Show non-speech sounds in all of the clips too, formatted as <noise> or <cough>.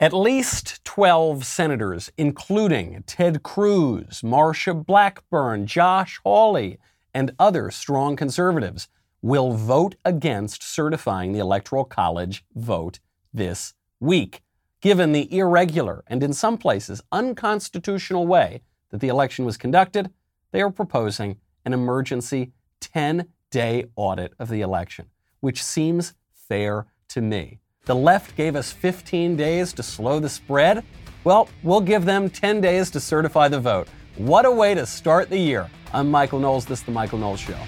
At least 12 senators, including Ted Cruz, Marsha Blackburn, Josh Hawley, and other strong conservatives, will vote against certifying the Electoral College vote this week, given the irregular and in some places unconstitutional way that the election was conducted. They are proposing an emergency 10 day audit of the election, which seems fair to me. The left gave us 15 days to slow the spread. Well, we'll give them 10 days to certify the vote. What a way to start the year. I'm Michael Knowles. This is The Michael Knowles Show.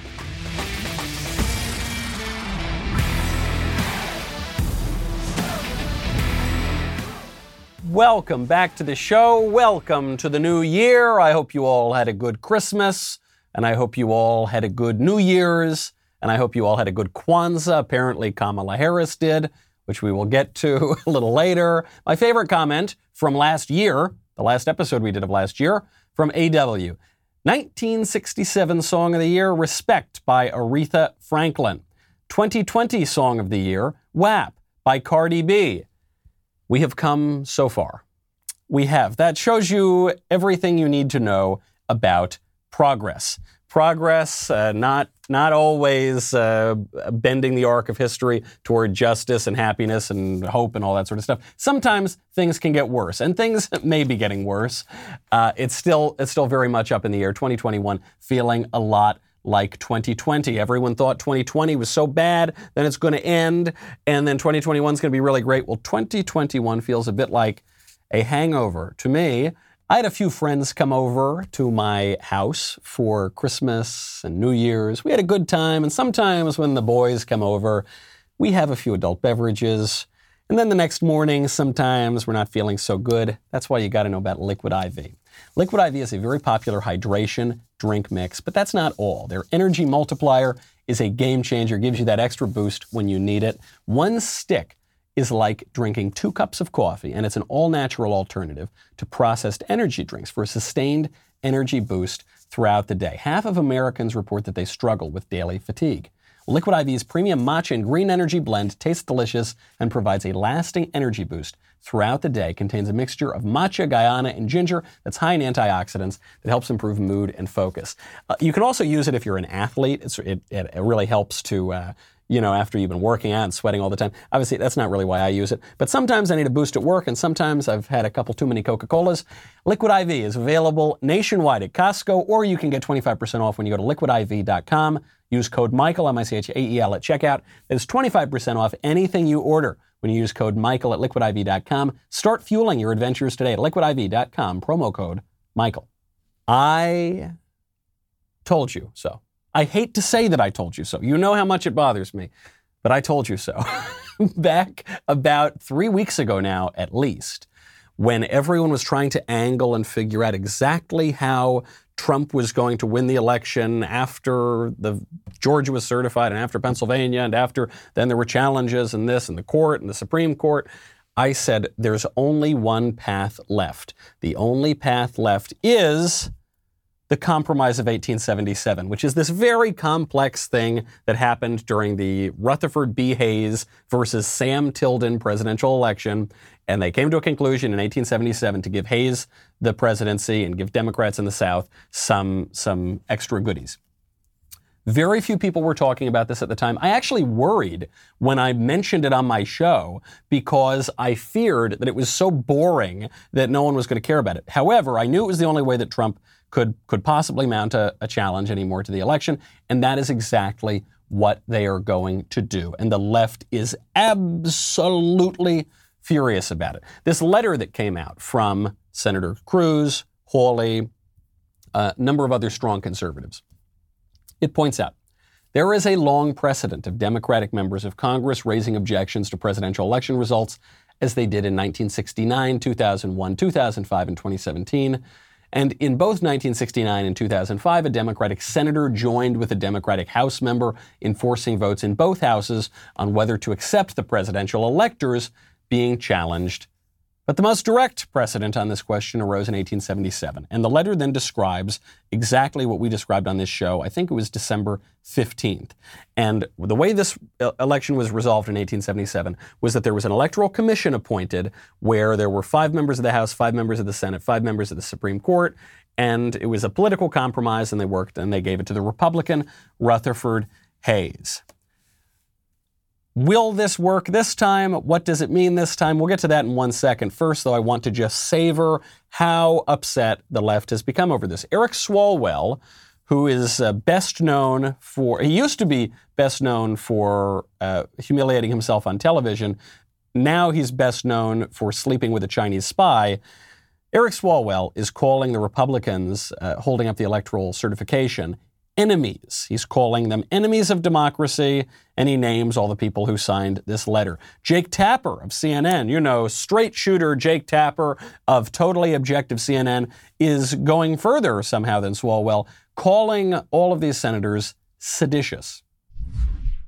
Welcome back to the show. Welcome to the new year. I hope you all had a good Christmas, and I hope you all had a good New Year's, and I hope you all had a good Kwanzaa. Apparently, Kamala Harris did which we will get to <laughs> a little later. My favorite comment from last year, the last episode we did of last year, from AW. 1967 Song of the Year, Respect by Aretha Franklin. 2020 Song of the Year, WAP by Cardi B. We have come so far. We have. That shows you everything you need to know about progress progress, uh, not not always uh, bending the arc of history toward justice and happiness and hope and all that sort of stuff. Sometimes things can get worse, and things <laughs> may be getting worse. Uh, it's still it's still very much up in the air. 2021 feeling a lot like 2020. Everyone thought 2020 was so bad, then it's going to end, and then 2021 is going to be really great. Well, 2021 feels a bit like a hangover to me. I had a few friends come over to my house for Christmas and New Year's. We had a good time, and sometimes when the boys come over, we have a few adult beverages. And then the next morning, sometimes we're not feeling so good. That's why you got to know about Liquid IV. Liquid IV is a very popular hydration drink mix, but that's not all. Their energy multiplier is a game changer, gives you that extra boost when you need it. One stick is like drinking two cups of coffee, and it's an all natural alternative to processed energy drinks for a sustained energy boost throughout the day. Half of Americans report that they struggle with daily fatigue. Liquid IV's premium matcha and green energy blend tastes delicious and provides a lasting energy boost throughout the day. Contains a mixture of matcha, guarana, and ginger that's high in antioxidants that helps improve mood and focus. Uh, you can also use it if you're an athlete. It, it, really helps to uh, you know, after you've been working out and sweating all the time. Obviously, that's not really why I use it. But sometimes I need a boost at work, and sometimes I've had a couple too many Coca Colas. Liquid IV is available nationwide at Costco, or you can get 25% off when you go to liquidiv.com. Use code Michael, M I C H A E L, at checkout. Is 25% off anything you order when you use code Michael at liquidiv.com. Start fueling your adventures today at liquidiv.com, promo code Michael. I told you so. I hate to say that I told you so. You know how much it bothers me, but I told you so. <laughs> Back about three weeks ago now, at least, when everyone was trying to angle and figure out exactly how Trump was going to win the election after the Georgia was certified and after Pennsylvania and after then there were challenges and this and the court and the Supreme Court. I said there's only one path left. The only path left is the Compromise of 1877, which is this very complex thing that happened during the Rutherford B. Hayes versus Sam Tilden presidential election. And they came to a conclusion in 1877 to give Hayes the presidency and give Democrats in the South some, some extra goodies. Very few people were talking about this at the time. I actually worried when I mentioned it on my show because I feared that it was so boring that no one was going to care about it. However, I knew it was the only way that Trump could, could possibly mount a, a challenge anymore to the election. And that is exactly what they are going to do. And the left is absolutely furious about it. This letter that came out from Senator Cruz, Hawley, a number of other strong conservatives, it points out there is a long precedent of Democratic members of Congress raising objections to presidential election results, as they did in 1969, 2001, 2005, and 2017. And in both 1969 and 2005, a Democratic senator joined with a Democratic House member in forcing votes in both houses on whether to accept the presidential electors being challenged But the most direct precedent on this question arose in 1877, and the letter then describes exactly what we described on this show. I think it was December 15th. And the way this uh, election was resolved in 1877 was that there was an electoral commission appointed where there were five members of the House, five members of the Senate, five members of the Supreme Court, and it was a political compromise, and they worked and they gave it to the Republican Rutherford Hayes. Will this work this time? What does it mean this time? We'll get to that in one second. First, though, I want to just savor how upset the left has become over this. Eric Swalwell, who is uh, best known for, he used to be best known for uh, humiliating himself on television. Now he's best known for sleeping with a Chinese spy. Eric Swalwell is calling the Republicans uh, holding up the electoral certification enemies. He's calling them enemies of democracy, and he names all the people who signed this letter. Jake Tapper of CNN, you know, straight shooter Jake Tapper of totally objective CNN, is going further somehow than Swalwell, calling all of these senators seditious.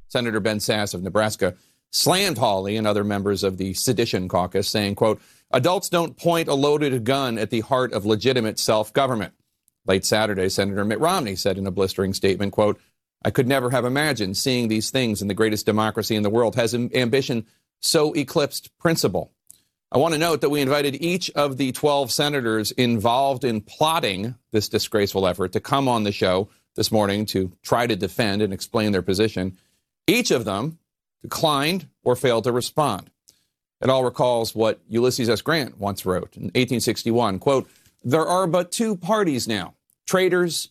Senator Ben Sasse of Nebraska slammed Hawley and other members of the sedition caucus, saying, quote, adults don't point a loaded gun at the heart of legitimate self-government. Late Saturday, Senator Mitt Romney said in a blistering statement, quote, I could never have imagined seeing these things in the greatest democracy in the world. Has ambition so eclipsed principle? I want to note that we invited each of the 12 senators involved in plotting this disgraceful effort to come on the show this morning to try to defend and explain their position. Each of them declined or failed to respond. It all recalls what Ulysses S. Grant once wrote in 1861, quote, there are but two parties now, traitors,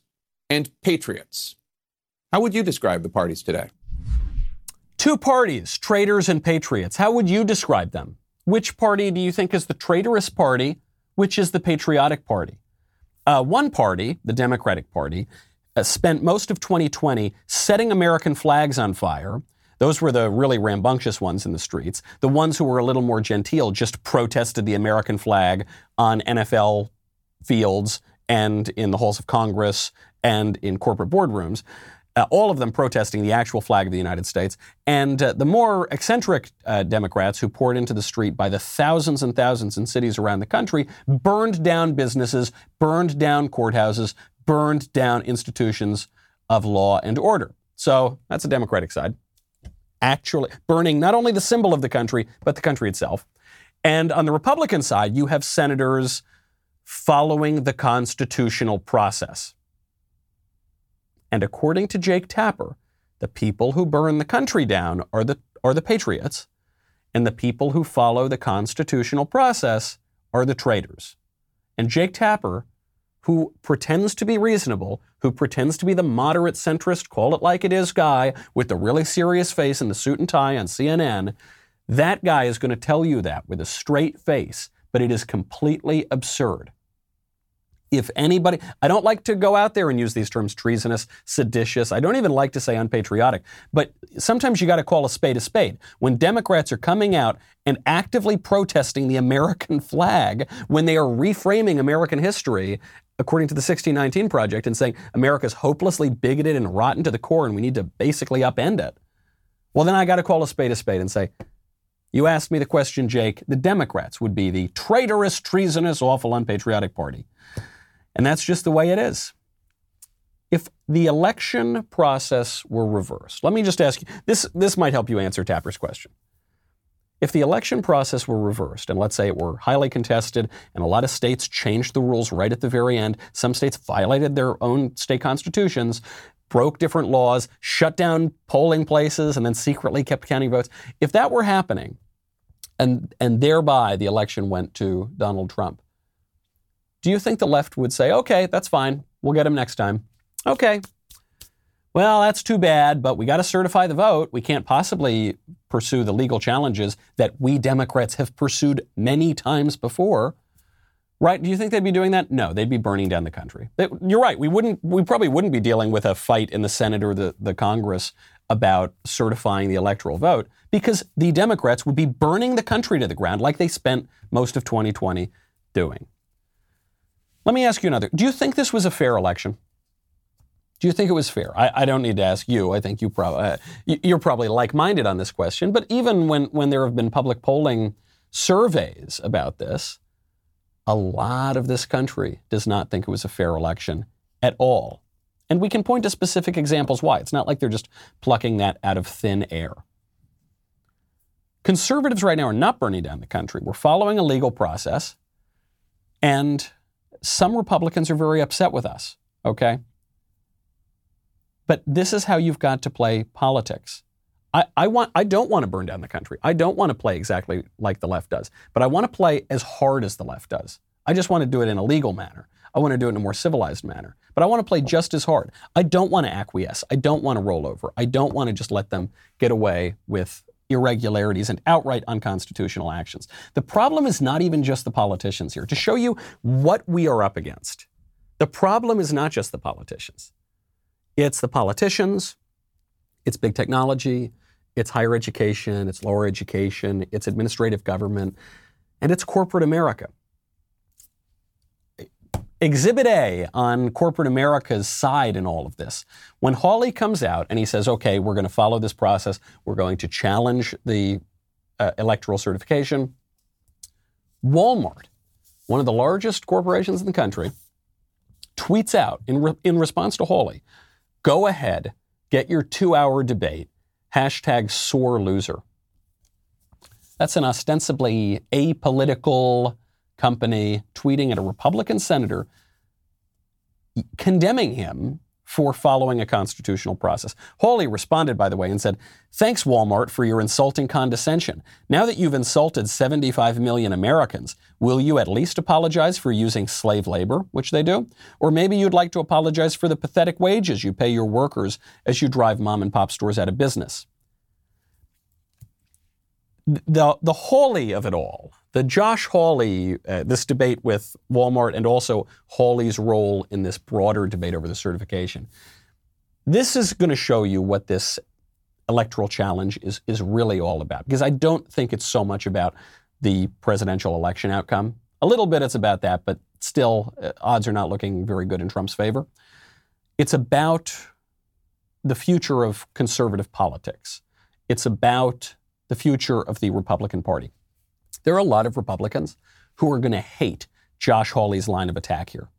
and patriots. How would you describe the parties today? Two parties, traitors and patriots. How would you describe them? Which party do you think is the traitorous party? Which is the patriotic party? Uh, one party, the Democratic Party, uh, spent most of 2020 setting American flags on fire. Those were the really rambunctious ones in the streets. The ones who were a little more genteel just protested the American flag on NFL fields and in the halls of Congress and in corporate boardrooms. Uh, all of them protesting the actual flag of the United States. And uh, the more eccentric uh, Democrats who poured into the street by the thousands and thousands in cities around the country burned down businesses, burned down courthouses, burned down institutions of law and order. So that's the Democratic side. Actually, burning not only the symbol of the country, but the country itself. And on the Republican side, you have senators following the constitutional process. And according to Jake Tapper, the people who burn the country down are the, are the patriots, and the people who follow the constitutional process are the traitors. And Jake Tapper, who pretends to be reasonable, who pretends to be the moderate centrist, call it like it is guy with the really serious face and the suit and tie on CNN, that guy is going to tell you that with a straight face, but it is completely absurd if anybody, I don't like to go out there and use these terms treasonous, seditious. I don't even like to say unpatriotic. But sometimes you got to call a spade a spade. When Democrats are coming out and actively protesting the American flag, when they are reframing American history, according to the 1619 Project, and saying America's hopelessly bigoted and rotten to the core and we need to basically upend it, well, then I got to call a spade a spade and say, you asked me the question, Jake. The Democrats would be the traitorous, treasonous, awful, unpatriotic party. And that's just the way it is. If the election process were reversed, let me just ask you this, this might help you answer Tapper's question. If the election process were reversed, and let's say it were highly contested, and a lot of states changed the rules right at the very end, some states violated their own state constitutions, broke different laws, shut down polling places, and then secretly kept counting votes. If that were happening, and, and thereby the election went to Donald Trump, do you think the left would say, okay, that's fine, we'll get him next time? Okay. Well, that's too bad, but we got to certify the vote. We can't possibly pursue the legal challenges that we Democrats have pursued many times before. Right? Do you think they'd be doing that? No, they'd be burning down the country. They, you're right. We wouldn't. We probably wouldn't be dealing with a fight in the Senate or the, the Congress about certifying the electoral vote because the Democrats would be burning the country to the ground like they spent most of 2020 doing. Let me ask you another. Do you think this was a fair election? Do you think it was fair? I, I don't need to ask you. I think you probably uh, you're probably like-minded on this question. But even when when there have been public polling surveys about this, a lot of this country does not think it was a fair election at all. And we can point to specific examples why. It's not like they're just plucking that out of thin air. Conservatives right now are not burning down the country. We're following a legal process, and some Republicans are very upset with us, okay? But this is how you've got to play politics. I, I, want, I don't want to burn down the country. I don't want to play exactly like the left does, but I want to play as hard as the left does. I just want to do it in a legal manner. I want to do it in a more civilized manner. But I want to play just as hard. I don't want to acquiesce. I don't want to roll over. I don't want to just let them get away with irregularities and outright unconstitutional actions. The problem is not even just the politicians here. To show you what we are up against, the problem is not just the politicians. It's the politicians, it's big technology, it's higher education, it's lower education, it's administrative government, and it's corporate America. Exhibit A on corporate America's side in all of this. When Hawley comes out and he says, okay, we're going to follow this process, we're going to challenge the uh, electoral certification, Walmart, one of the largest corporations in the country, tweets out in, re- in response to Hawley, go ahead, get your two hour debate, hashtag sore loser. That's an ostensibly apolitical, company tweeting at a Republican senator condemning him for following a constitutional process. Hawley responded, by the way, and said, Thanks, Walmart, for your insulting condescension. Now that you've insulted 75 million Americans, will you at least apologize for using slave labor, which they do? Or maybe you'd like to apologize for the pathetic wages you pay your workers as you drive mom and pop stores out of business. The, the Hawley of it all the Josh Hawley, uh, this debate with Walmart and also Hawley's role in this broader debate over the certification, this is going to show you what this electoral challenge is, is really all about. Because I don't think it's so much about the presidential election outcome. A little bit it's about that, but still, uh, odds are not looking very good in Trump's favor. It's about the future of conservative politics. It's about the future of the Republican Party. There are a lot of Republicans who are going to hate Josh Hawley's line of attack here.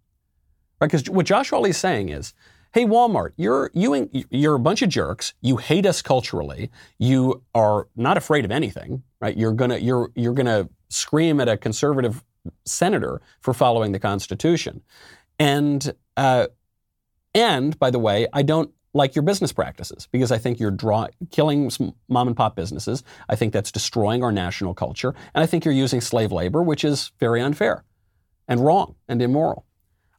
Right? Because what Josh Hawley is saying is, hey, Walmart, you're, you, you're a bunch of jerks. You hate us culturally. You are not afraid of anything, right? You're going to, you're, you're going to scream at a conservative senator for following the Constitution. And, uh, and by the way, I don't like your business practices because I think you're draw- killing mom and pop businesses. I think that's destroying our national culture. And I think you're using slave labor, which is very unfair and wrong and immoral.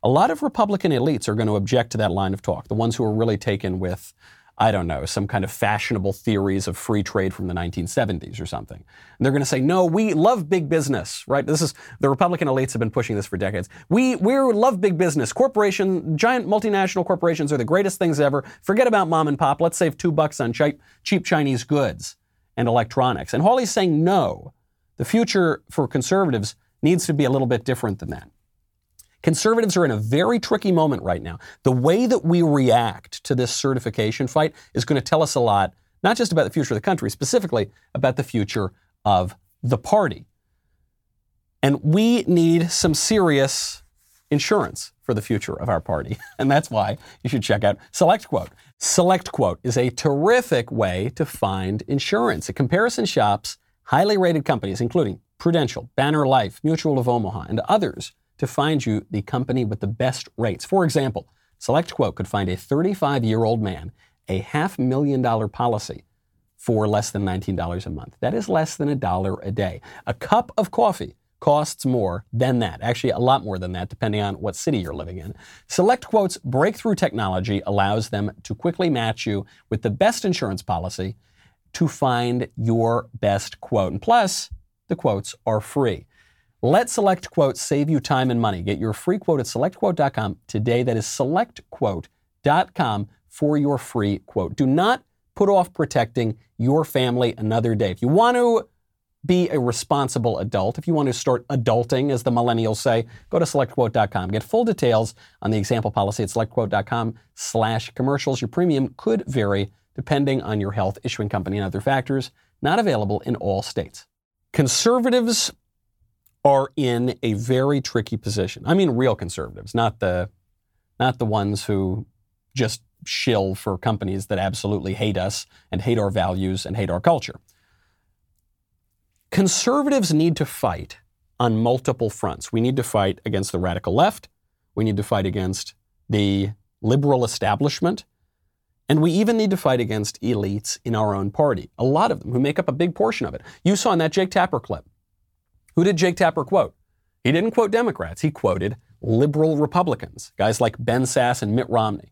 A lot of Republican elites are going to object to that line of talk, the ones who are really taken with I don't know, some kind of fashionable theories of free trade from the 1970s or something. And they're going to say, no, we love big business, right? This is, the Republican elites have been pushing this for decades. We, we love big business. Corporation, giant multinational corporations are the greatest things ever. Forget about mom and pop. Let's save two bucks on cheap, cheap Chinese goods and electronics. And Hawley's saying, no, the future for conservatives needs to be a little bit different than that. Conservatives are in a very tricky moment right now. The way that we react to this certification fight is going to tell us a lot, not just about the future of the country, specifically about the future of the party. And we need some serious insurance for the future of our party. <laughs> And that's why you should check out SelectQuote. SelectQuote is a terrific way to find insurance. It comparison shops highly rated companies, including Prudential, Banner Life, Mutual of Omaha, and others to find you the company with the best rates. For example, SelectQuote could find a 35 year old man a half million dollar policy for less than $19 a month. That is less than a dollar a day. A cup of coffee costs more than that, actually, a lot more than that, depending on what city you're living in. SelectQuote's breakthrough technology allows them to quickly match you with the best insurance policy to find your best quote. And plus, the quotes are free. Let SelectQuote save you time and money. Get your free quote at selectquote.com today. That is selectquote.com for your free quote. Do not put off protecting your family another day. If you want to be a responsible adult, if you want to start adulting, as the millennials say, go to selectquote.com. Get full details on the example policy at selectquote.com slash commercials. Your premium could vary depending on your health, issuing company, and other factors. Not available in all states. Conservatives are in a very tricky position. I mean, real conservatives, not the, not the ones who just shill for companies that absolutely hate us and hate our values and hate our culture. Conservatives need to fight on multiple fronts. We need to fight against the radical left. We need to fight against the liberal establishment. And we even need to fight against elites in our own party, a lot of them who make up a big portion of it. You saw in that Jake Tapper clip. Who did Jake Tapper quote? He didn't quote Democrats, he quoted liberal Republicans, guys like Ben Sasse and Mitt Romney,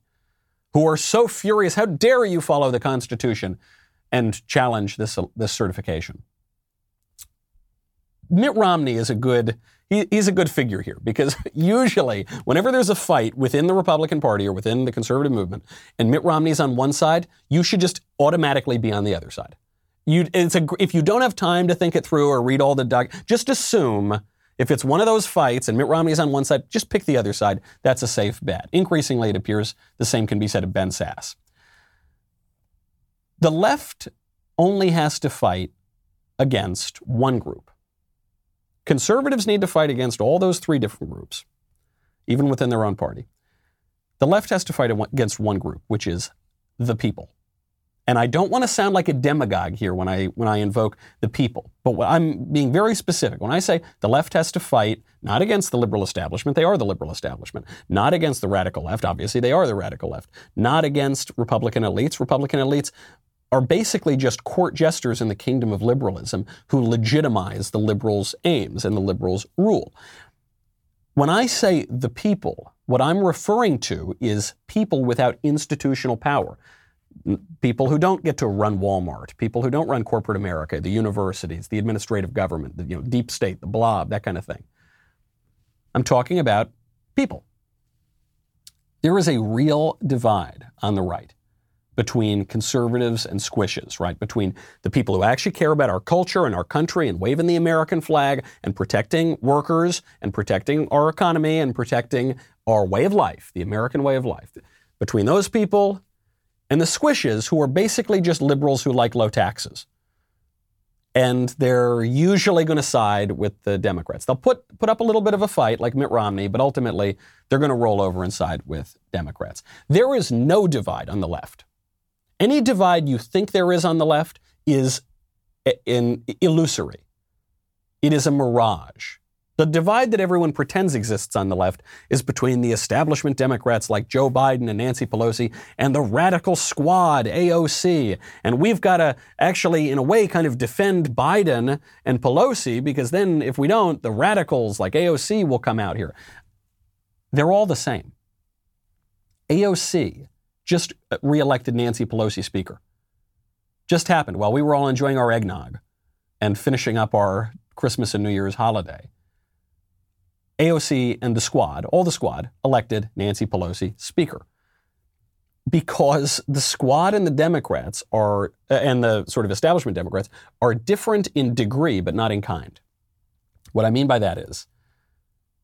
who are so furious. How dare you follow the Constitution and challenge this, this certification? Mitt Romney is a good he, he's a good figure here because <laughs> usually whenever there's a fight within the Republican Party or within the conservative movement and Mitt Romney's on one side, you should just automatically be on the other side. You, it's a, if you don't have time to think it through or read all the doc, just assume if it's one of those fights and Mitt Romney's on one side, just pick the other side. That's a safe bet. Increasingly, it appears the same can be said of Ben Sasse. The left only has to fight against one group. Conservatives need to fight against all those three different groups, even within their own party. The left has to fight against one group, which is the people. And I don't want to sound like a demagogue here when I when I invoke the people, but I'm being very specific. When I say the left has to fight not against the liberal establishment, they are the liberal establishment. Not against the radical left, obviously they are the radical left. Not against Republican elites. Republican elites are basically just court jesters in the kingdom of liberalism who legitimize the liberals' aims and the liberals' rule. When I say the people, what I'm referring to is people without institutional power. People who don't get to run Walmart, people who don't run corporate America, the universities, the administrative government, the you know, deep state, the blob, that kind of thing. I'm talking about people. There is a real divide on the right between conservatives and squishes, right? Between the people who actually care about our culture and our country and waving the American flag and protecting workers and protecting our economy and protecting our way of life, the American way of life. Between those people and the squishes who are basically just liberals who like low taxes. And they're usually going to side with the Democrats. They'll put, put up a little bit of a fight like Mitt Romney, but ultimately they're going to roll over and side with Democrats. There is no divide on the left. Any divide you think there is on the left is eh, in illusory. It is a mirage. The divide that everyone pretends exists on the left is between the establishment Democrats like Joe Biden and Nancy Pelosi and the radical squad, AOC. And we've got to actually, in a way, kind of defend Biden and Pelosi because then if we don't, the radicals like AOC will come out here. They're all the same. AOC just reelected Nancy Pelosi Speaker. Just happened while we were all enjoying our eggnog and finishing up our Christmas and New Year's holiday. AOC and the squad, all the squad, elected Nancy Pelosi Speaker. Because the squad and the Democrats are, uh, and the sort of establishment Democrats, are different in degree, but not in kind. What I mean by that is,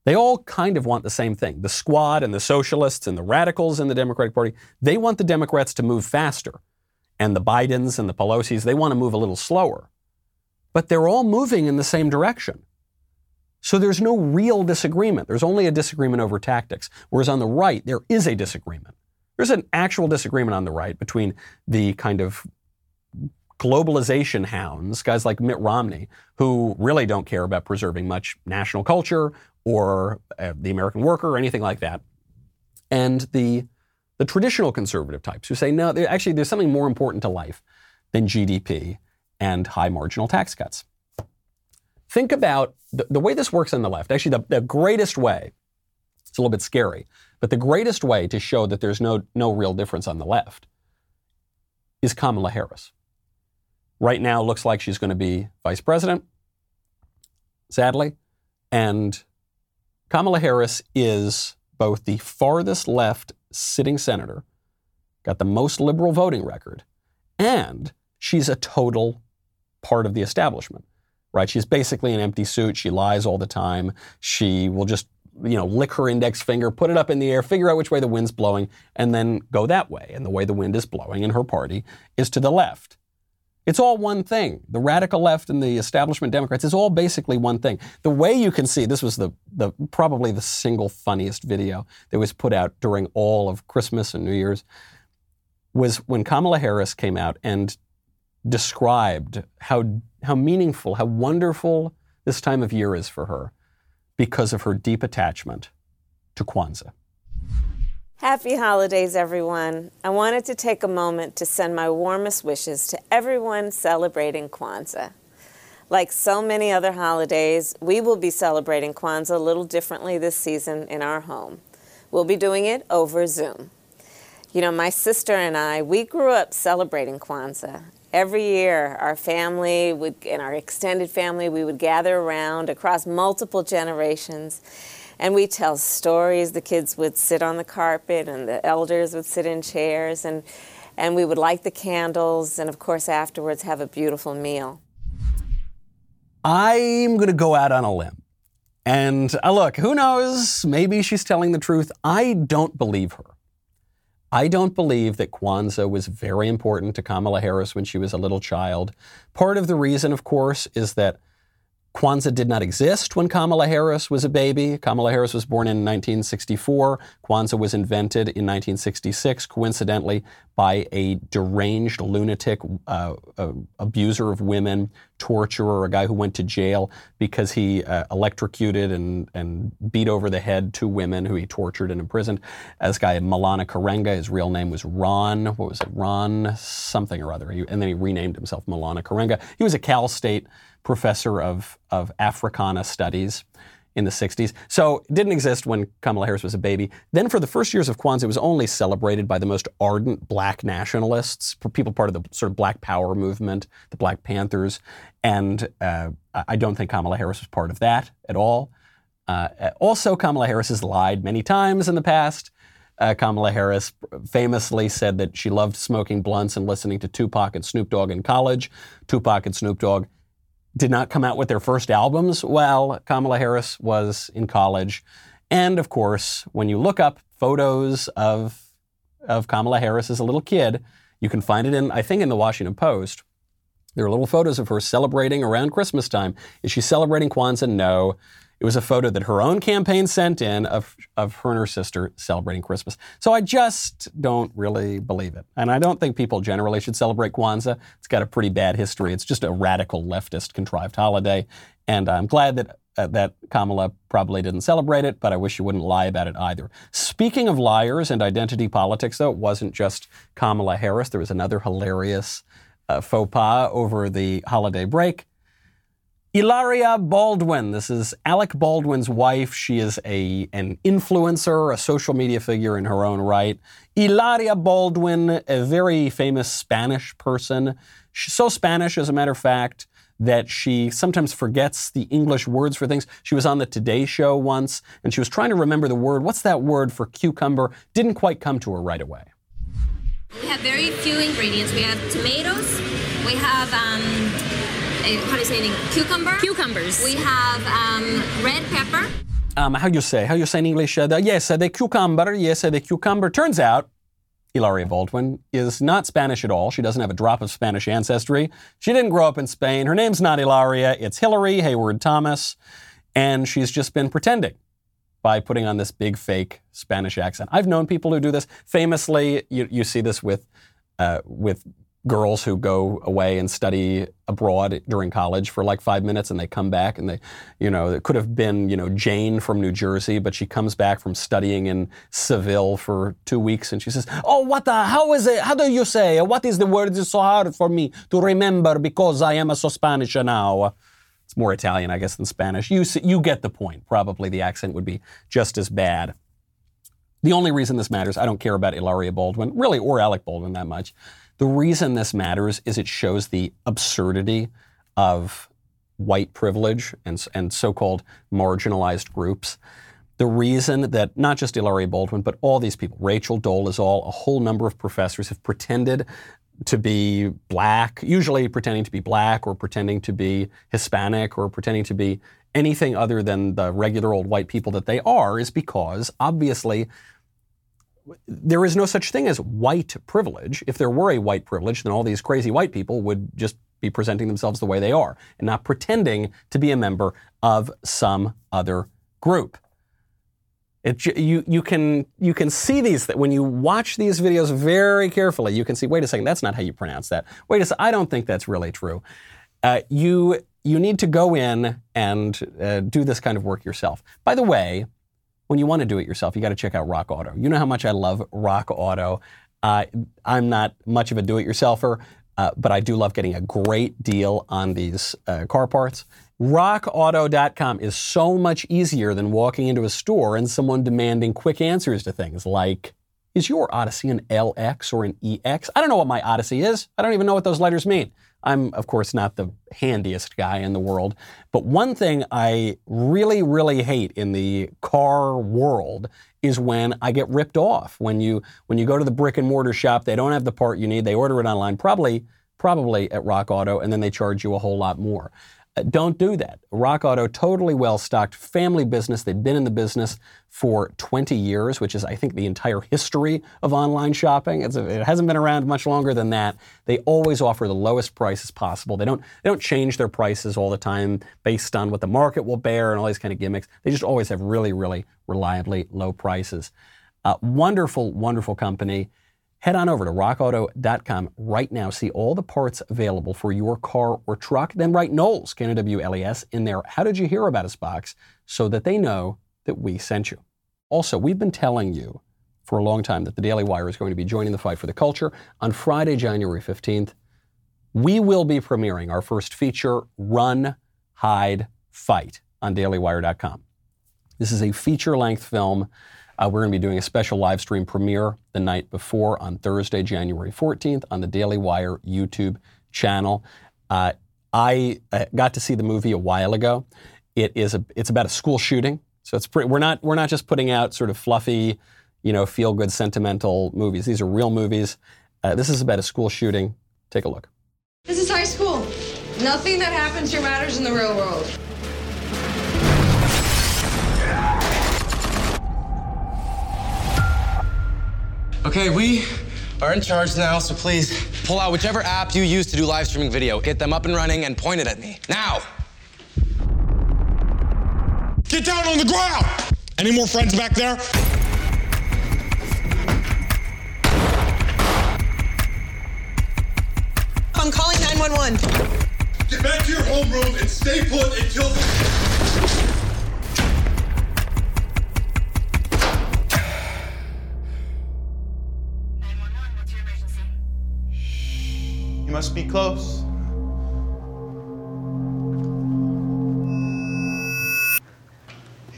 they all kind of want the same thing. The squad and the socialists and the radicals in the Democratic Party, they want the Democrats to move faster. And the Bidens and the Pelosi's, they want to move a little slower. But they're all moving in the same direction. So there's no real disagreement. There's only a disagreement over tactics. Whereas on the right, there is a disagreement. There's an actual disagreement on the right between the kind of globalization hounds, guys like Mitt Romney, who really don't care about preserving much national culture or uh, the American worker or anything like that. And the, the traditional conservative types who say, no, actually, there's something more important to life than GDP and high marginal tax cuts. Think about the, the way this works on the left. Actually, the, the greatest way, it's a little bit scary, but the greatest way to show that there's no, no real difference on the left is Kamala Harris. Right now, looks like she's going to be vice president, sadly. And Kamala Harris is both the farthest left sitting senator, got the most liberal voting record, and she's a total part of the establishment, right? She's basically an empty suit. She lies all the time. She will just, you know, lick her index finger, put it up in the air, figure out which way the wind's blowing, and then go that way. And the way the wind is blowing in her party is to the left. It's all one thing. The radical left and the establishment Democrats is all basically one thing. The way you can see this was the, the probably the single funniest video that was put out during all of Christmas and New Year's was when Kamala Harris came out and described how how meaningful, how wonderful this time of year is for her because of her deep attachment to Kwanzaa. Happy holidays, everyone. I wanted to take a moment to send my warmest wishes to everyone celebrating Kwanzaa. Like so many other holidays, we will be celebrating Kwanzaa a little differently this season in our home. We'll be doing it over Zoom. You know, my sister and I, we grew up celebrating Kwanzaa. Every year, our family would, and our extended family, we would gather around across multiple generations and we tell stories. The kids would sit on the carpet, and the elders would sit in chairs, and and we would light the candles, and of course afterwards have a beautiful meal. I'm going to go out on a limb. And uh, look, who knows? Maybe she's telling the truth. I don't believe her. I don't believe that Kwanzaa was very important to Kamala Harris when she was a little child. Part of the reason, of course, is that Kwanzaa did not exist when Kamala Harris was a baby. Kamala Harris was born in 1964. Kwanzaa was invented in 1966, coincidentally, by a deranged lunatic uh, uh, abuser of women, torturer, a guy who went to jail because he uh, electrocuted and, and beat over the head two women who he tortured and imprisoned. This guy, Maulana Karenga, his real name was Ron, what was it, Ron something or other. He, and then he renamed himself Maulana Karenga. He was a Cal State professor of, of Africana studies in the 60s. So it didn't exist when Kamala Harris was a baby. Then for the first years of Kwanzaa, it was only celebrated by the most ardent black nationalists, people part of the sort of black power movement, the Black Panthers. And uh, I don't think Kamala Harris was part of that at all. Uh, also, Kamala Harris has lied many times in the past. Uh, Kamala Harris famously said that she loved smoking blunts and listening to Tupac and Snoop Dogg in college. Tupac and Snoop Dogg did not come out with their first albums while Kamala Harris was in college. And of course, when you look up photos of, of Kamala Harris as a little kid, you can find it in, I think, in the Washington Post. There are little photos of her celebrating around Christmas time. Is she celebrating Kwanzaa? No. It was a photo that her own campaign sent in of, of her and her sister celebrating Christmas. So I just don't really believe it. And I don't think people generally should celebrate Kwanzaa. It's got a pretty bad history. It's just a radical leftist contrived holiday. And I'm glad that uh, that Kamala probably didn't celebrate it, but I wish she wouldn't lie about it either. Speaking of liars and identity politics, though, it wasn't just Kamala Harris. There was another hilarious uh, faux pas over the holiday break. Hilaria Baldwin. This is Alec Baldwin's wife. She is a, an influencer, a social media figure in her own right. Ilaria Baldwin, a very famous Spanish person. She's so Spanish, as a matter of fact, that she sometimes forgets the English words for things. She was on the Today Show once, and she was trying to remember the word. What's that word for cucumber? Didn't quite come to her right away. We have very few ingredients. We have tomatoes. We have um, how do you say anything? Cucumber. Cucumbers. We have um, red pepper. Um, how do you say? How you say in English? Uh, the, yes, uh, the cucumber. Yes, uh, the cucumber. Turns out, Hilaria Baldwin is not Spanish at all. She doesn't have a drop of Spanish ancestry. She didn't grow up in Spain. Her name's not Hilaria. It's Hillary Hayward Thomas, and she's just been pretending by putting on this big fake Spanish accent. I've known people who do this. Famously, you, you see this with uh, with girls who go away and study abroad during college for like five minutes and they come back and they, you know, it could have been, you know, Jane from New Jersey, but she comes back from studying in Seville for two weeks and she says, Oh, what the, how is it, how do you say, what is the word is so hard for me to remember because I am a so Spanish now? It's more Italian, I guess, than Spanish. You, you get the point. Probably the accent would be just as bad. The only reason this matters, I don't care about Ilaria Baldwin, really, or Alec Baldwin that much. The reason this matters is it shows the absurdity of white privilege and, and so called marginalized groups. The reason that not just Hilaria Baldwin, but all these people, Rachel Dolezal, a whole number of professors have pretended to be black, usually pretending to be black or pretending to be Hispanic or pretending to be anything other than the regular old white people that they are, is because obviously there is no such thing as white privilege. If there were a white privilege, then all these crazy white people would just be presenting themselves the way they are and not pretending to be a member of some other group. It, you, you, can, you can see these, when you watch these videos very carefully, you can see, wait a second, that's not how you pronounce that. Wait a second, I don't think that's really true. Uh, you, you need to go in and uh, do this kind of work yourself. By the way, when you want to do it yourself, you got to check out Rock Auto. You know how much I love Rock Auto. Uh, I'm not much of a do-it-yourselfer, uh, but I do love getting a great deal on these uh, car parts. RockAuto.com is so much easier than walking into a store and someone demanding quick answers to things like, is your Odyssey an LX or an EX? I don't know what my Odyssey is. I don't even know what those letters mean. I'm, of course, not the handiest guy in the world. But one thing I really, really hate in the car world is when I get ripped off. When you, when you go to the brick and mortar shop, they don't have the part you need. They order it online, probably, probably at Rock Auto, and then they charge you a whole lot more. Don't do that. Rock Auto, totally well stocked family business. They've been in the business for 20 years, which is, I think, the entire history of online shopping. It's, it hasn't been around much longer than that. They always offer the lowest prices possible. They don't, they don't change their prices all the time based on what the market will bear and all these kind of gimmicks. They just always have really, really reliably low prices. Uh, wonderful, wonderful company. Head on over to rockauto.com right now. See all the parts available for your car or truck. Then write Knowles, K-N-O-W-L-E-S, in there. How did you hear about us box so that they know that we sent you. Also, we've been telling you for a long time that the Daily Wire is going to be joining the fight for the culture. On Friday, January 15th, we will be premiering our first feature, Run, Hide, Fight, on dailywire.com. This is a feature length film uh, we're going to be doing a special live stream premiere the night before on Thursday, January 14th, on the Daily Wire YouTube channel. Uh, I uh, got to see the movie a while ago. It is a, it's about a school shooting, so it's pretty, we're not we're not just putting out sort of fluffy, you know, feel good sentimental movies. These are real movies. Uh, this is about a school shooting. Take a look. This is high school. Nothing that happens here matters in the real world. Okay, we are in charge now, so please pull out whichever app you use to do live streaming video. Get them up and running and point it at me. Now! Get down on the ground! Any more friends back there? I'm calling 911. Get back to your homeroom and stay put until. Must be close.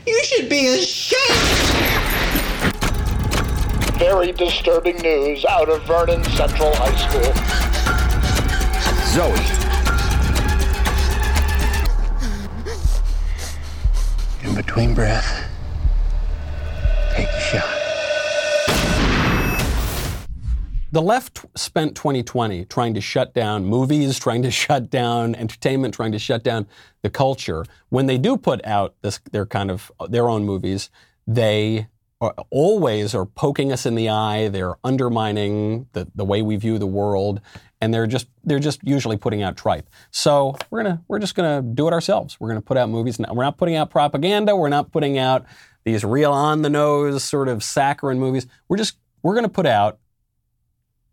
You should be ashamed. Very disturbing news out of Vernon Central High School. Zoe. In between breath, The left spent 2020 trying to shut down movies, <laughs> trying to shut down entertainment, trying to shut down the culture. When they do put out this, their kind of uh, their own movies, they are, always are poking us in the eye. They're undermining the, the way we view the world, and they're just they're just usually putting out tripe. So we're gonna we're just gonna do it ourselves. We're gonna put out movies. We're not putting out propaganda. We're not putting out these real on the nose sort of saccharine movies. We're just we're gonna put out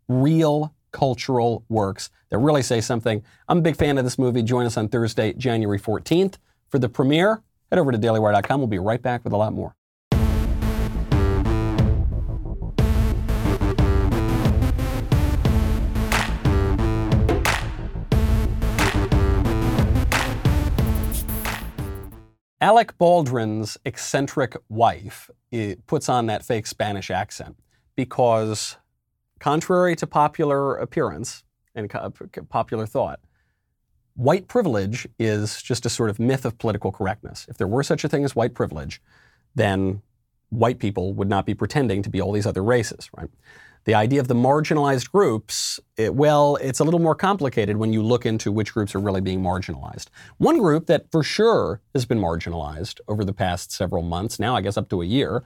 real cultural works that really say something. I'm a big fan of this movie. Join us on Thursday, January 14th for the premiere. Head over to dailywire.com. We'll be right back with a lot more. Alec Baldwin's eccentric wife eh, puts on that fake Spanish accent because contrary to popular appearance and popular thought, white privilege is just a sort of myth of political correctness. If there were such a thing as white privilege, then white people would not be pretending to be all these other races, right? The idea of the marginalized groups, it, well, it's a little more complicated when you look into which groups are really being marginalized. One group that for sure has been marginalized over the past several months, now I guess up to a year,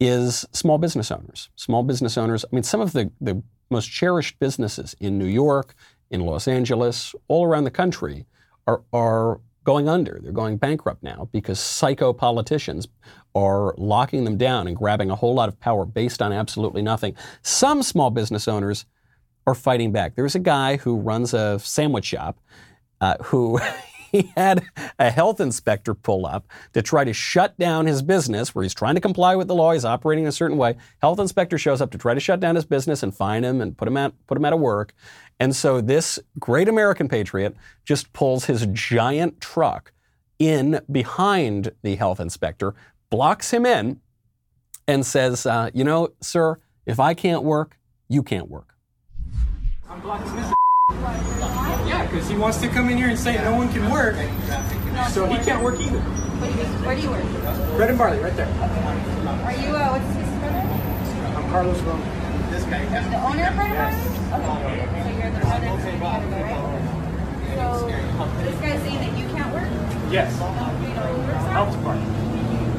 is small business owners. Small business owners, I mean, some of the, the most cherished businesses in New York, in Los Angeles, all around the country are, are going under. They're going bankrupt now because psycho politicians are locking them down and grabbing a whole lot of power based on absolutely nothing. Some small business owners are fighting back. There's a guy who runs a sandwich shop uh, who <laughs> he had a health inspector pull up to try to shut down his business where he's trying to comply with the law. He's operating in a certain way. Health inspector shows up to try to shut down his business and fine him and put him out, put him out of work. And so this great American patriot just pulls his giant truck in behind the health inspector, blocks him in, and says, uh, You know, sir, if I can't work, you can't work. I'm. Yeah, because he wants to come in here and say no one can work, so he can't work either. Where do you work? Bread and barley, right there. Are you, uh, what's his brother? I'm Carlos Roman. This guy. The owner of Bread and Barley? Okay. So you're the owner of Bread and Barley, right? So this guy's saying that you can't work? Yes. Do you know who there? Health department.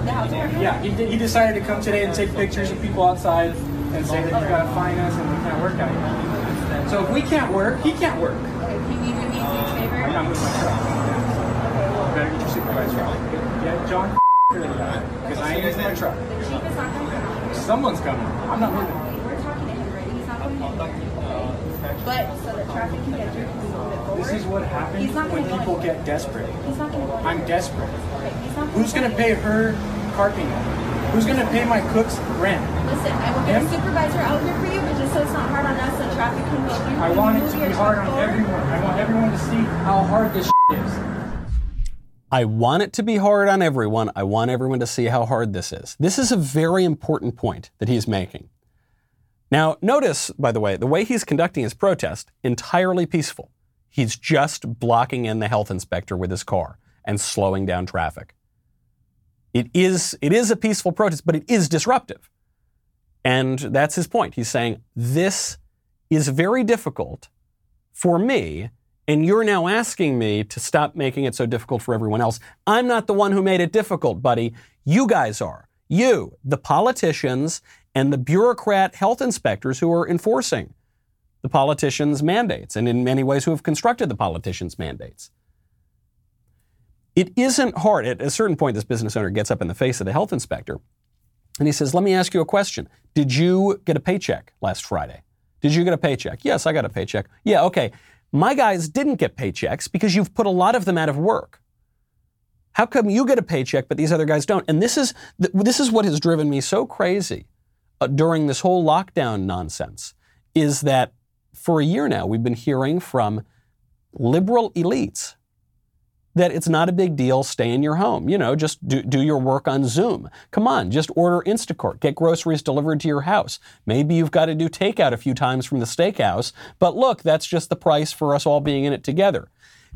The health department? Yeah, he, he decided to come today and take pictures of people outside and say that you gotta fine us and we can't work out here. So if we can't work, he can't work. Okay, can you do me a huge favor? I'm not moving my truck. Better get your supervisor out. Yeah, John, because I ain't using my truck. The chief is not going to come. Someone's coming. I'm not moving. We're talking to him already. He's not going to come. But so the traffic can get through, can we move it forward? This is what happens when gonna go people get desperate. He's not going to go. I'm desperate. Okay, he's not Who's gonna gonna pay her car payment? Who's gonna pay my cook's rent? Listen, I will get Him? a supervisor out here for you, but just so it's not hard on us, so I want it to be hard on everyone. I want everyone to see how hard this is. I want it to be hard on everyone. I want everyone to see how hard this is. This is a very important point that he's making. Now, notice, by the way, the way he's conducting his protest, entirely peaceful. He's just blocking in the health inspector with his car and slowing down traffic. It is, it is a peaceful protest, but it is disruptive. And that's his point. He's saying, this is very difficult for me, and you're now asking me to stop making it so difficult for everyone else. I'm not the one who made it difficult, buddy. You guys are. You, the politicians and the bureaucrat health inspectors who are enforcing the politicians' mandates, and in many ways who have constructed the politicians' mandates. It isn't hard. At a certain point, this business owner gets up in the face of the health inspector and he says, Let me ask you a question. Did you get a paycheck last Friday? Did you get a paycheck? Yes, I got a paycheck. Yeah, okay. My guys didn't get paychecks because you've put a lot of them out of work. How come you get a paycheck but these other guys don't? And this is this is what has driven me so crazy uh, during this whole lockdown nonsense is that for a year now we've been hearing from liberal elites that it's not a big deal. Stay in your home. You know, just do, do your work on Zoom. Come on, just order Instacart. Get groceries delivered to your house. Maybe you've got to do takeout a few times from the steakhouse, but look, that's just the price for us all being in it together.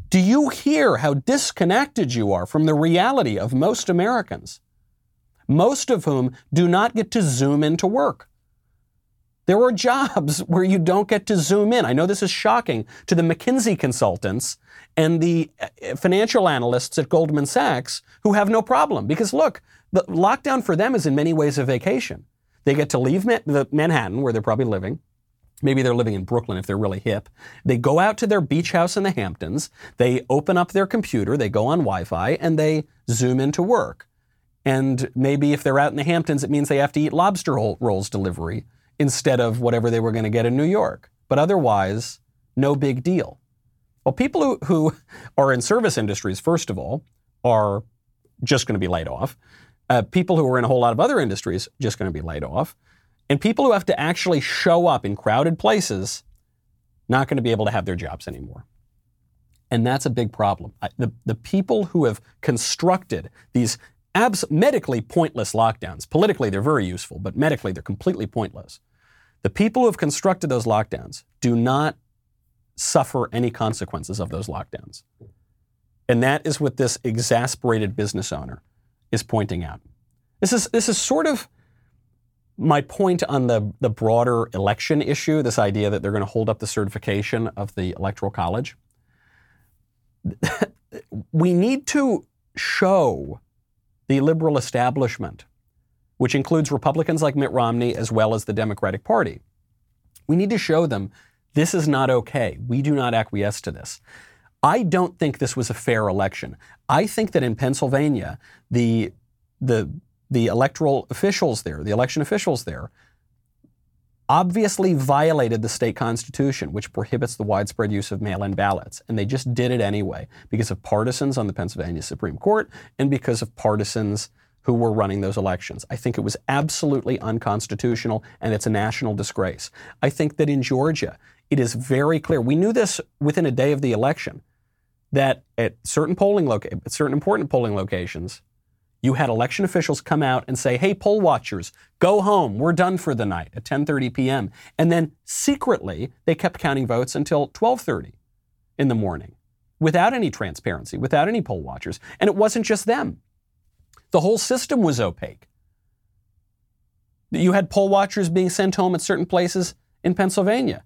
Do you hear how disconnected you are from the reality of most Americans? Most of whom do not get to Zoom into work. There are jobs <laughs> where you don't get to zoom in. I know this is shocking to the McKinsey consultants and the uh, financial analysts at Goldman Sachs who have no problem because look, the lockdown for them is in many ways a vacation. They get to leave Ma- the Manhattan where they're probably living. Maybe they're living in Brooklyn if they're really hip. They go out to their beach house in the Hamptons. They open up their computer, they go on Wi Fi, and they zoom into work. And maybe if they're out in the Hamptons, it means they have to eat lobster rolls delivery instead of whatever they were going to get in New York. But otherwise, no big deal. Well, people who, who <laughs> are in service industries, first of all, are just going to be laid off. Uh, people who are in a whole lot of other industries, just going to be laid off. And people who have to actually show up in crowded places, not going to be able to have their jobs anymore. And that's a big problem. I, the, the people who have constructed these abs- medically pointless lockdowns, politically they're very useful, but medically they're completely pointless. The people who have constructed those lockdowns do not suffer any consequences of those lockdowns. And that is what this exasperated business owner is pointing out. This is, this is sort of my point on the, the broader election issue this idea that they're going to hold up the certification of the Electoral College. <laughs> we need to show the liberal establishment which includes Republicans like Mitt Romney as well as the Democratic Party. We need to show them this is not okay. We do not acquiesce to this. I don't think this was a fair election. I think that in Pennsylvania, the the the electoral officials there, the election officials there, obviously violated the state constitution, which prohibits the widespread use of mail in ballots. And they just did it anyway because of partisans on the Pennsylvania Supreme Court and because of partisans who were running those elections. I think it was absolutely unconstitutional and it's a national disgrace. I think that in Georgia, it is very clear. We knew this within a day of the election that at certain polling loca- at certain important polling locations, you had election officials come out and say, "Hey, poll watchers, go home. We're done for the night at 10:30 p.m." And then secretly, they kept counting votes until 12:30 in the morning, without any transparency, without any poll watchers. And it wasn't just them; the whole system was opaque. You had poll watchers being sent home at certain places in Pennsylvania.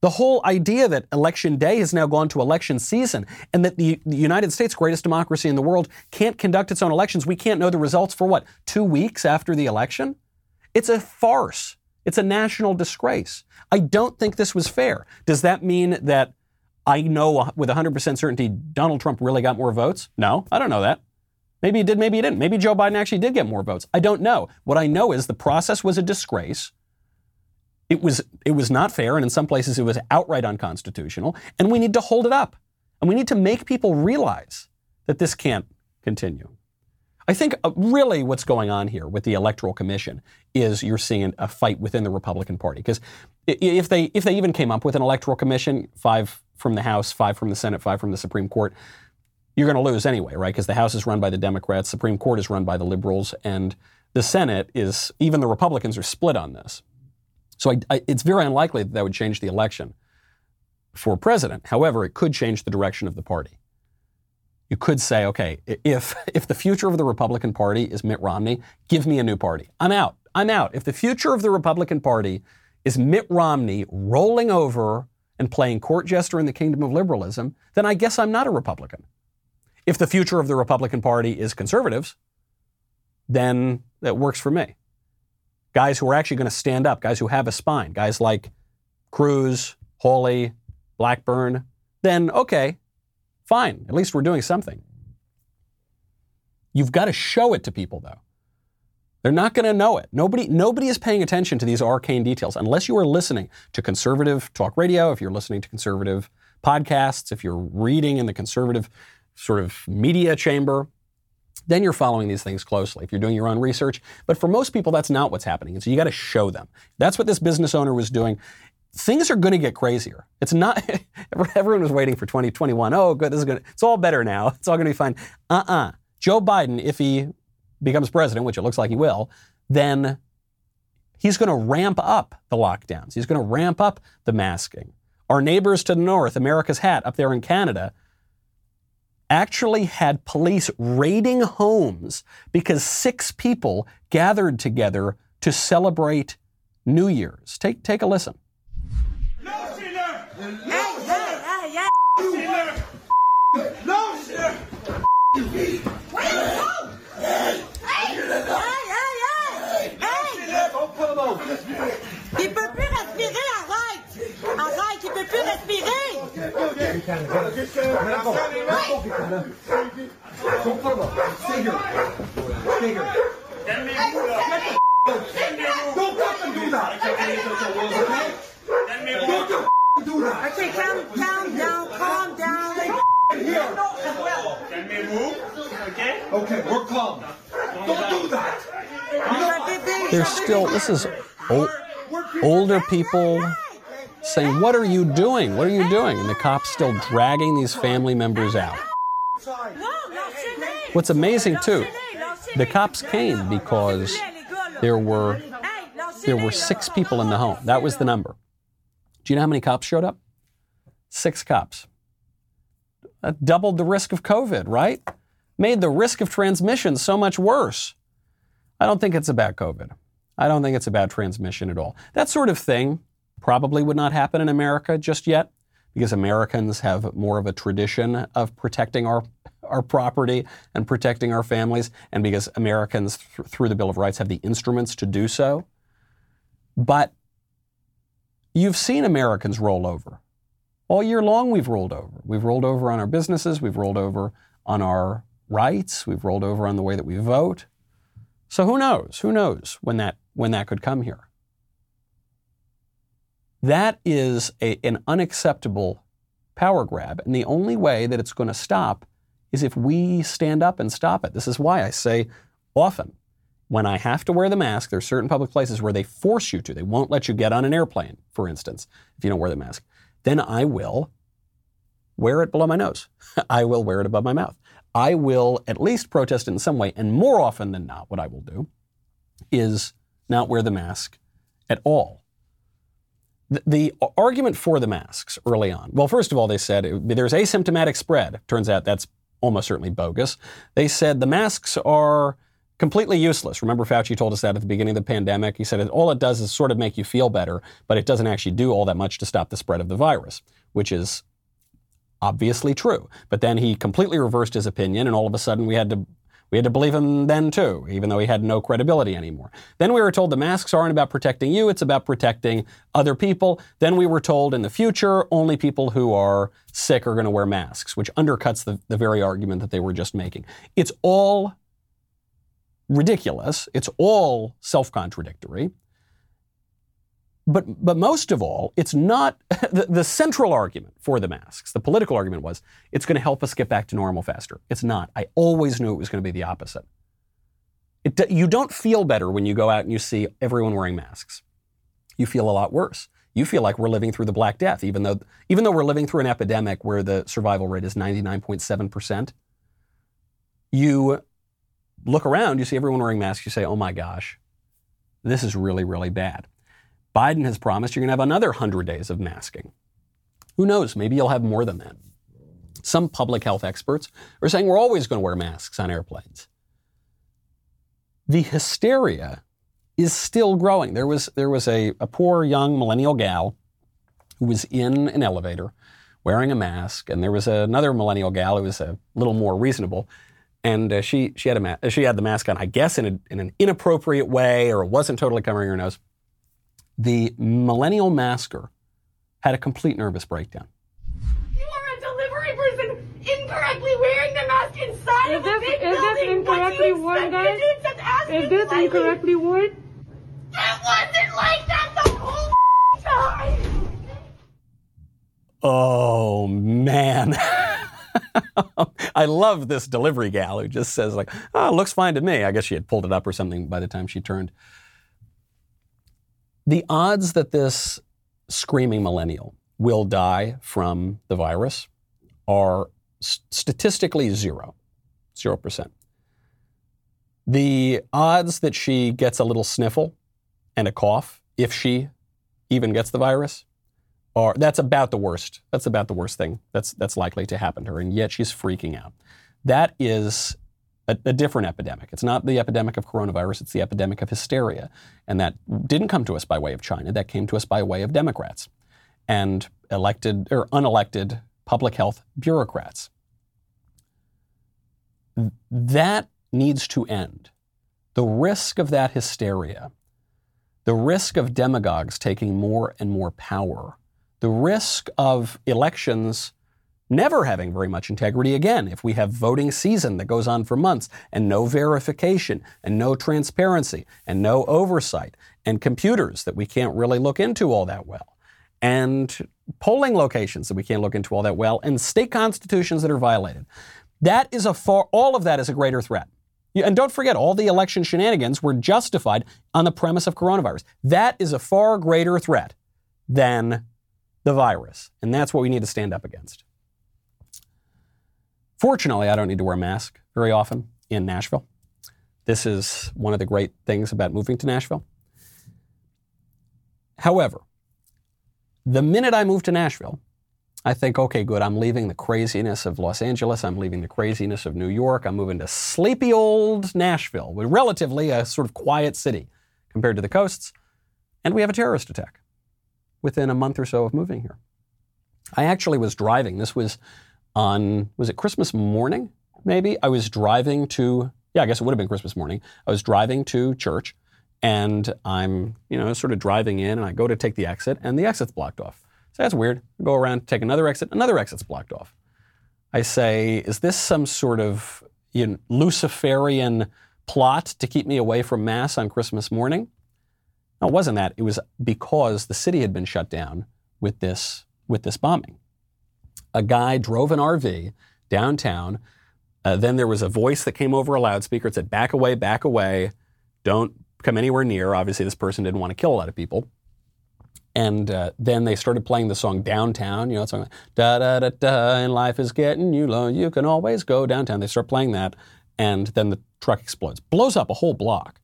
The whole idea that election day has now gone to election season and that the, the, United States, greatest democracy in the world, can't conduct its own elections. We can't know the results for what, two weeks after the election? It's a farce. It's a national disgrace. I don't think this was fair. Does that mean that I know with 100% certainty Donald Trump really got more votes? No, I don't know that. Maybe he did, maybe he didn't. Maybe Joe Biden actually did get more votes. I don't know. What I know is the process was a disgrace. It was, it was not fair, and in some places it was outright unconstitutional, and we need to hold it up. And we need to make people realize that this can't continue. I think uh, really what's going on here with the Electoral Commission is you're seeing a fight within the Republican Party. Because if they, if they even came up with an Electoral Commission, five from the House, five from the Senate, five from the Supreme Court, you're going to lose anyway, right? Because the House is run by the Democrats, Supreme Court is run by the liberals, and the Senate is, even the Republicans are split on this. So I, I, it's very unlikely that that would change the election for president. However, it could change the direction of the party. You could say, okay, if, if the future of the Republican Party is Mitt Romney, give me a new party. I'm out. I'm out. If the future of the Republican Party is Mitt Romney rolling over and playing court jester in the kingdom of liberalism, then I guess I'm not a Republican. If the future of the Republican Party is conservatives, then that works for me guys who are actually going to stand up, guys who have a spine, guys like Cruz, Hawley, Blackburn, then okay, fine. At least we're doing something. You've got to show it to people, though. They're not going to know it. Nobody, nobody is paying attention to these arcane details unless you are listening to conservative talk radio, if you're listening to conservative podcasts, if you're reading in the conservative sort of media chamber then you're following these things closely if you're doing your own research. But for most people, that's not what's happening. And so you got to show them. That's what this business owner was doing. Things are going to get crazier. It's not, <laughs> everyone was waiting for 2021. Oh, good, this is going to, it's all better now. It's all going to be fine. Uh uh-uh. uh Joe Biden, if he becomes president, which it looks like he will, then he's going to ramp up the lockdowns. He's going to ramp up the masking. Our neighbors to the north, America's hat up there in Canada, actually had police raiding homes because six people gathered together to celebrate New Year's. Take, take a listen. No! Peut plus respirer! Don't fucking do that! do that! Okay, calm, calm down, calm down. Here. Can we move? Okay? Okay, we're calm. Don't do that! There's still, this is old, older people saying, What are you doing? What are you doing? And the cops still dragging these family members out. What's amazing too, the cops came because there were there were six people in the home. That was the number. Do you know how many cops showed up? Six cops. That doubled the risk of COVID, right? Made the risk of transmission so much worse. I don't think it's about COVID. I don't think it's about transmission at all. That sort of thing probably would not happen in America just yet because Americans have more of a tradition of protecting our, our property and protecting our families, and because Americans, th- through the Bill of Rights, have the instruments to do so. But you've seen Americans roll over. All year long, we've rolled over. We've rolled over on our businesses, we've rolled over on our rights, we've rolled over on the way that we vote. So who knows? Who knows when that, when that could come here? That is a, an unacceptable power grab. And the only way that it's going to stop is if we stand up and stop it. This is why I say often when I have to wear the mask, there are certain public places where they force you to. They won't let you get on an airplane, for instance, if you don't wear the mask. Then I will wear it below my nose. <laughs> I will wear it above my mouth. I will at least protest in some way. And more often than not, what I will do is not wear the mask at all. The, argument for the masks early on, well, first of all, they said it, there's asymptomatic spread. Turns out that's almost certainly bogus. They said the masks are completely useless. Remember, Fauci told us that at the beginning of the pandemic. He said all it does is sort of make you feel better, but it doesn't actually do all that much to stop the spread of the virus, which is obviously true. But then he completely reversed his opinion, and all of a sudden we had to we had to believe him then too, even though he had no credibility anymore. Then we were told the masks aren't about protecting you, it's about protecting other people. Then we were told in the future only people who are sick are going to wear masks, which undercuts the, the very argument that they were just making. It's all ridiculous, it's all self contradictory. But, but most of all, it's not <laughs> the, the central argument for the masks. The political argument was it's going to help us get back to normal faster. It's not. I always knew it was going to be the opposite. It, you don't feel better when you go out and you see everyone wearing masks. You feel a lot worse. You feel like we're living through the Black Death, even though, even though we're living through an epidemic where the survival rate is 99.7%. You look around, you see everyone wearing masks, you say, oh my gosh, this is really, really bad. Biden has promised you're going to have another 100 days of masking. Who knows? Maybe you'll have more than that. Some public health experts are saying we're always going to wear masks on airplanes. The hysteria is still growing. There was, there was a, a poor young millennial gal who was in an elevator wearing a mask, and there was another millennial gal who was a little more reasonable. And uh, she, she, had a ma- she had the mask on, I guess, in, a, in an inappropriate way, or it wasn't totally covering her nose the millennial masker had a complete nervous breakdown. You are a delivery person incorrectly wearing the mask inside is of this, a big Is this incorrectly worn, guys? Is this incorrectly worn? It wasn't like that the whole time. Oh man. <laughs> I love this delivery gal who just says like, "Oh, looks fine to me." I guess she had pulled it up or something by the time she turned. The odds that this screaming millennial will die from the virus are statistically zero, 0%. The odds that she gets a little sniffle and a cough, if she even gets the virus, are that's about the worst. That's about the worst thing that's that's likely to happen to her, and yet she's freaking out. That is a, a, different epidemic. It's not the epidemic of coronavirus, it's the epidemic of hysteria. And that didn't come to us by way of China, that came to us by way of Democrats and elected or unelected public health bureaucrats. That needs to end. The risk of that hysteria, the risk of demagogues taking more and more power, the risk of elections never having very much integrity again if we have voting season that goes on for months and no verification and no transparency and no oversight and computers that we can't really look into all that well and polling locations that we can't look into all that well and state constitutions that are violated that is a far all of that is a greater threat and don't forget, all the election shenanigans were justified on the premise of coronavirus. That is a far greater threat than the virus. And that's what we need to stand up against. Fortunately, I don't need to wear a mask very often in Nashville. This is one of the great things about moving to Nashville. However, the minute I move to Nashville, I think, okay, good, I'm leaving the craziness of Los Angeles, I'm leaving the craziness of New York, I'm moving to sleepy old Nashville, relatively a sort of quiet city compared to the coasts, and we have a terrorist attack within a month or so of moving here. I actually was driving. This was on, was it Christmas morning? maybe. I was driving to, yeah, I guess it would have been Christmas morning. I was driving to church and I'm, you know, sort of driving in and I go to take the exit and the exit's blocked off. So that's weird. I go around, take another exit, another exit's blocked off. I say, is this some sort of you know, Luciferian plot to keep me away from Mass on Christmas morning? No, it wasn't that. It was because the city had been shut down with this, with this bombing. A guy drove an RV downtown. Uh, then there was a voice that came over a loudspeaker. It said, back away, back away. Don't come anywhere near. Obviously, this person didn't want to kill a lot of people. And uh, then they started playing the song Downtown, you know, it's song da da da da, and life is getting you low, you can always go downtown. They start playing that, and then the truck explodes, blows up a whole block.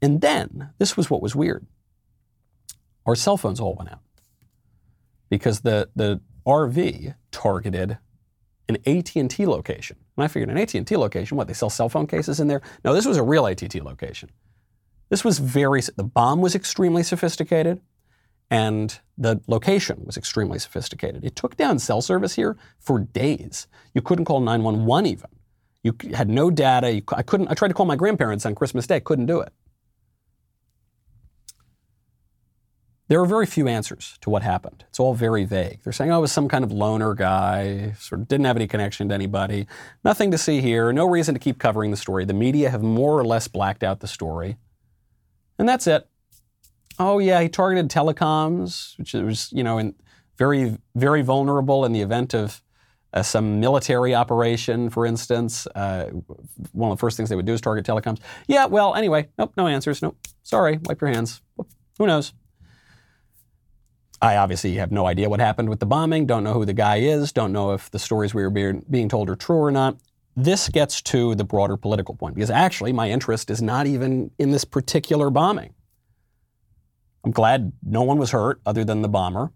And then, this was what was weird. Our cell phones all went out because the, the RV targeted an AT&T location. And I figured an AT&T location, what, they sell cell phone cases in there? No, this was a real AT&T location. This was very, the bomb was extremely sophisticated and the location was extremely sophisticated. It took down cell service here for days. You couldn't call 911 even. You had no data. You, I couldn't. I tried to call my grandparents on Christmas Day. Couldn't do it. There are very few answers to what happened. It's all very vague. They're saying, oh, it was some kind of loner guy, sort of didn't have any connection to anybody. Nothing to see here. No reason to keep covering the story. The media have more or less blacked out the story. And that's it. Oh yeah, he targeted telecoms, which was you know in, very very vulnerable in the event of uh, some military operation, for instance. Uh, one of the first things they would do is target telecoms. Yeah, well, anyway, nope, no answers. Nope, sorry, wipe your hands. Who knows? I obviously have no idea what happened with the bombing. Don't know who the guy is. Don't know if the stories we were being, being told are true or not. This gets to the broader political point because actually my interest is not even in this particular bombing. I'm glad no one was hurt other than the bomber.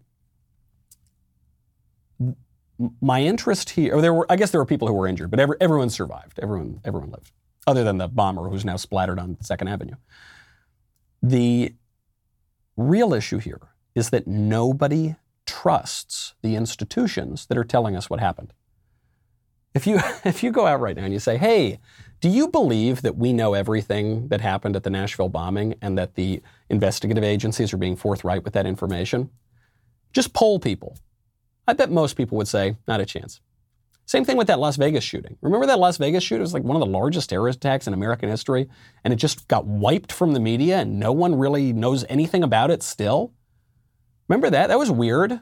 My interest here, or there were, I guess there were people who were injured, but every, everyone survived. Everyone, everyone lived, other than the bomber who's now splattered on Second Avenue. The real issue here is that nobody trusts the institutions that are telling us what happened. If you, <laughs> if you go out right now and you say, hey, do you believe that we know everything that happened at the Nashville bombing and that the investigative agencies are being forthright with that information? Just poll people. I bet most people would say, not a chance. Same thing with that Las Vegas shooting. Remember that Las Vegas shooting? It was like one of the largest terrorist attacks in American history, and it just got wiped from the media, and no one really knows anything about it still. Remember that? That was weird.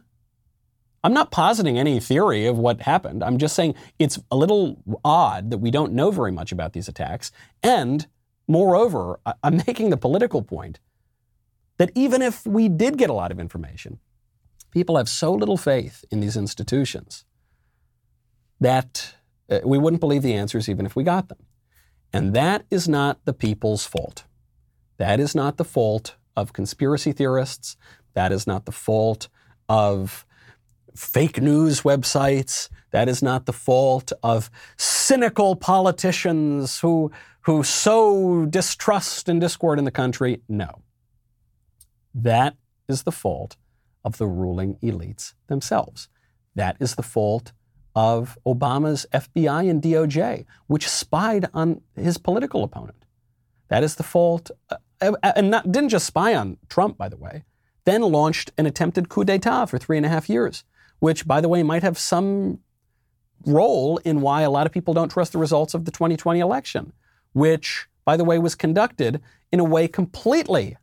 I'm not positing any theory of what happened. I'm just saying it's a little odd that we don't know very much about these attacks. And moreover, I'm making the political point that even if we did get a lot of information, people have so little faith in these institutions that uh, we wouldn't believe the answers even if we got them. And that is not the people's fault. That is not the fault of conspiracy theorists. That is not the fault of fake news websites. That is not the fault of cynical politicians who, who sow distrust and discord in the country. No. That is the fault of the ruling elites themselves. That is the fault of Obama's FBI and DOJ, which spied on his political opponent. That is the fault, uh, and not, didn't just spy on Trump, by the way, then launched an attempted coup d'etat for three and a half years which, by the way, might have some role in why a lot of people don't trust the results of the 2020 election, which, by the way, was conducted in a way completely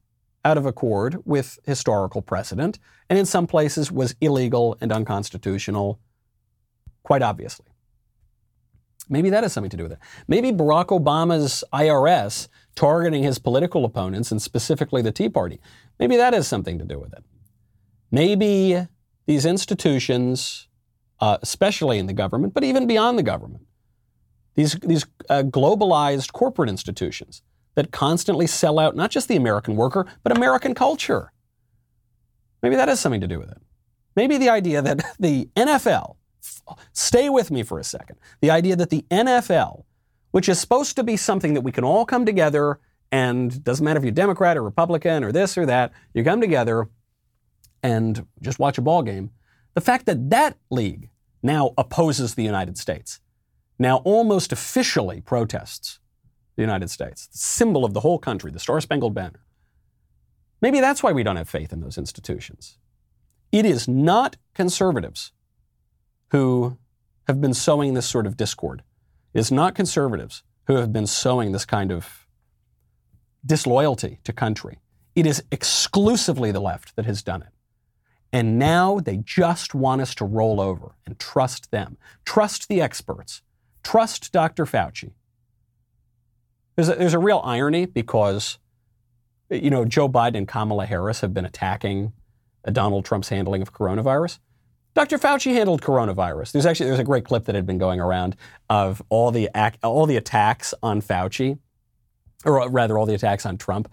out of accord with historical precedent, and in some places was illegal and unconstitutional, quite obviously. Maybe that has something to do with it. Maybe Barack Obama's IRS targeting his political opponents, and specifically the Tea Party, maybe that has something to do with it. Maybe these institutions, uh, especially in the government, but even beyond the government, these, these uh, globalized corporate institutions that constantly sell out not just the American worker, but American culture. Maybe that has something to do with it. Maybe the idea that <laughs> the NFL, stay with me for a second, the idea that the NFL, which is supposed to be something that we can all come together and doesn't matter if you're Democrat or Republican or this or that, you come together and just watch a ball game. The fact that that league now opposes the United States. now almost officially protests the United States, the symbol of the whole country, the Star Spangled Banner. Maybe that's why we don't have faith in those institutions. It is not conservatives who have been sowing this sort of discord. It is not conservatives who have been sowing this kind of disloyalty to country. It is exclusively the left that has done it. And now they just want us to roll over and trust them. Trust the experts. Trust Dr. Fauci. There's a, there's a real irony because, you know, Joe Biden and Kamala Harris have been attacking Donald Trump's handling of coronavirus. Dr. Fauci handled coronavirus. There's actually there's a great clip that had been going around of all the all the attacks on Fauci, or rather all the attacks on Trump,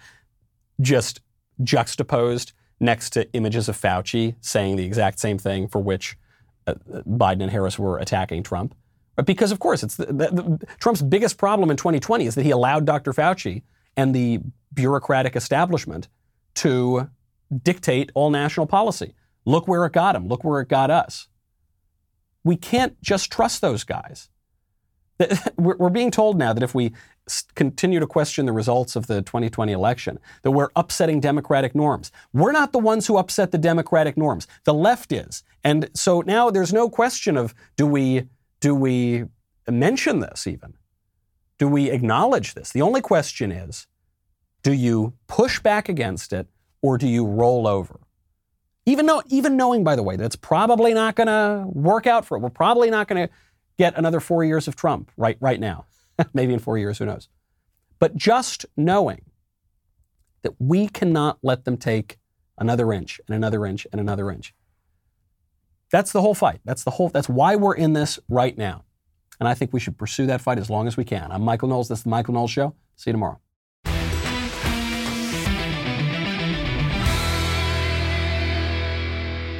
just juxtaposed next to images of Fauci saying the exact same thing for which uh, Biden and Harris were attacking Trump. But because, of course, it's the, the, the, Trump's biggest problem in 2020 is that he allowed Dr. Fauci and the bureaucratic establishment to dictate all national policy. Look where it got him. Look where it got us. We can't just trust those guys. <laughs> We're being told now that if we continue to question the results of the 2020 election, that we're upsetting democratic norms. We're not the ones who upset the democratic norms. The left is. And so now there's no question of do we do we mention this even? Do we acknowledge this? The only question is do you push back against it or do you roll over? Even though even knowing by the way that it's probably not going to work out for it. We're probably not going to get another 4 years of Trump right right now. <laughs> maybe in four years, who knows? But just knowing that we cannot let them take another inch and another inch and another inch. That's the whole fight. That's the whole. That's why we're in this right now, and I think we should pursue that fight as long as we can. I'm Michael Knowles. This is the Michael Knowles Show. See you tomorrow.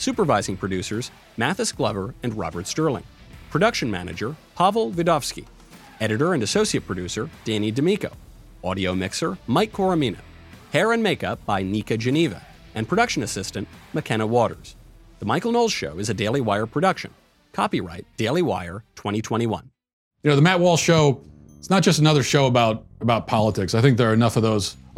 Supervising producers Mathis Glover and Robert Sterling. Production manager Pavel Vidovsky. Editor and associate producer, Danny D'Amico. Audio mixer, Mike Coromina. Hair and makeup by Nika Geneva. And production assistant, McKenna Waters. The Michael Knowles Show is a Daily Wire production. Copyright Daily Wire 2021. You know, the Matt Walsh Show, it's not just another show about, about politics. I think there are enough of those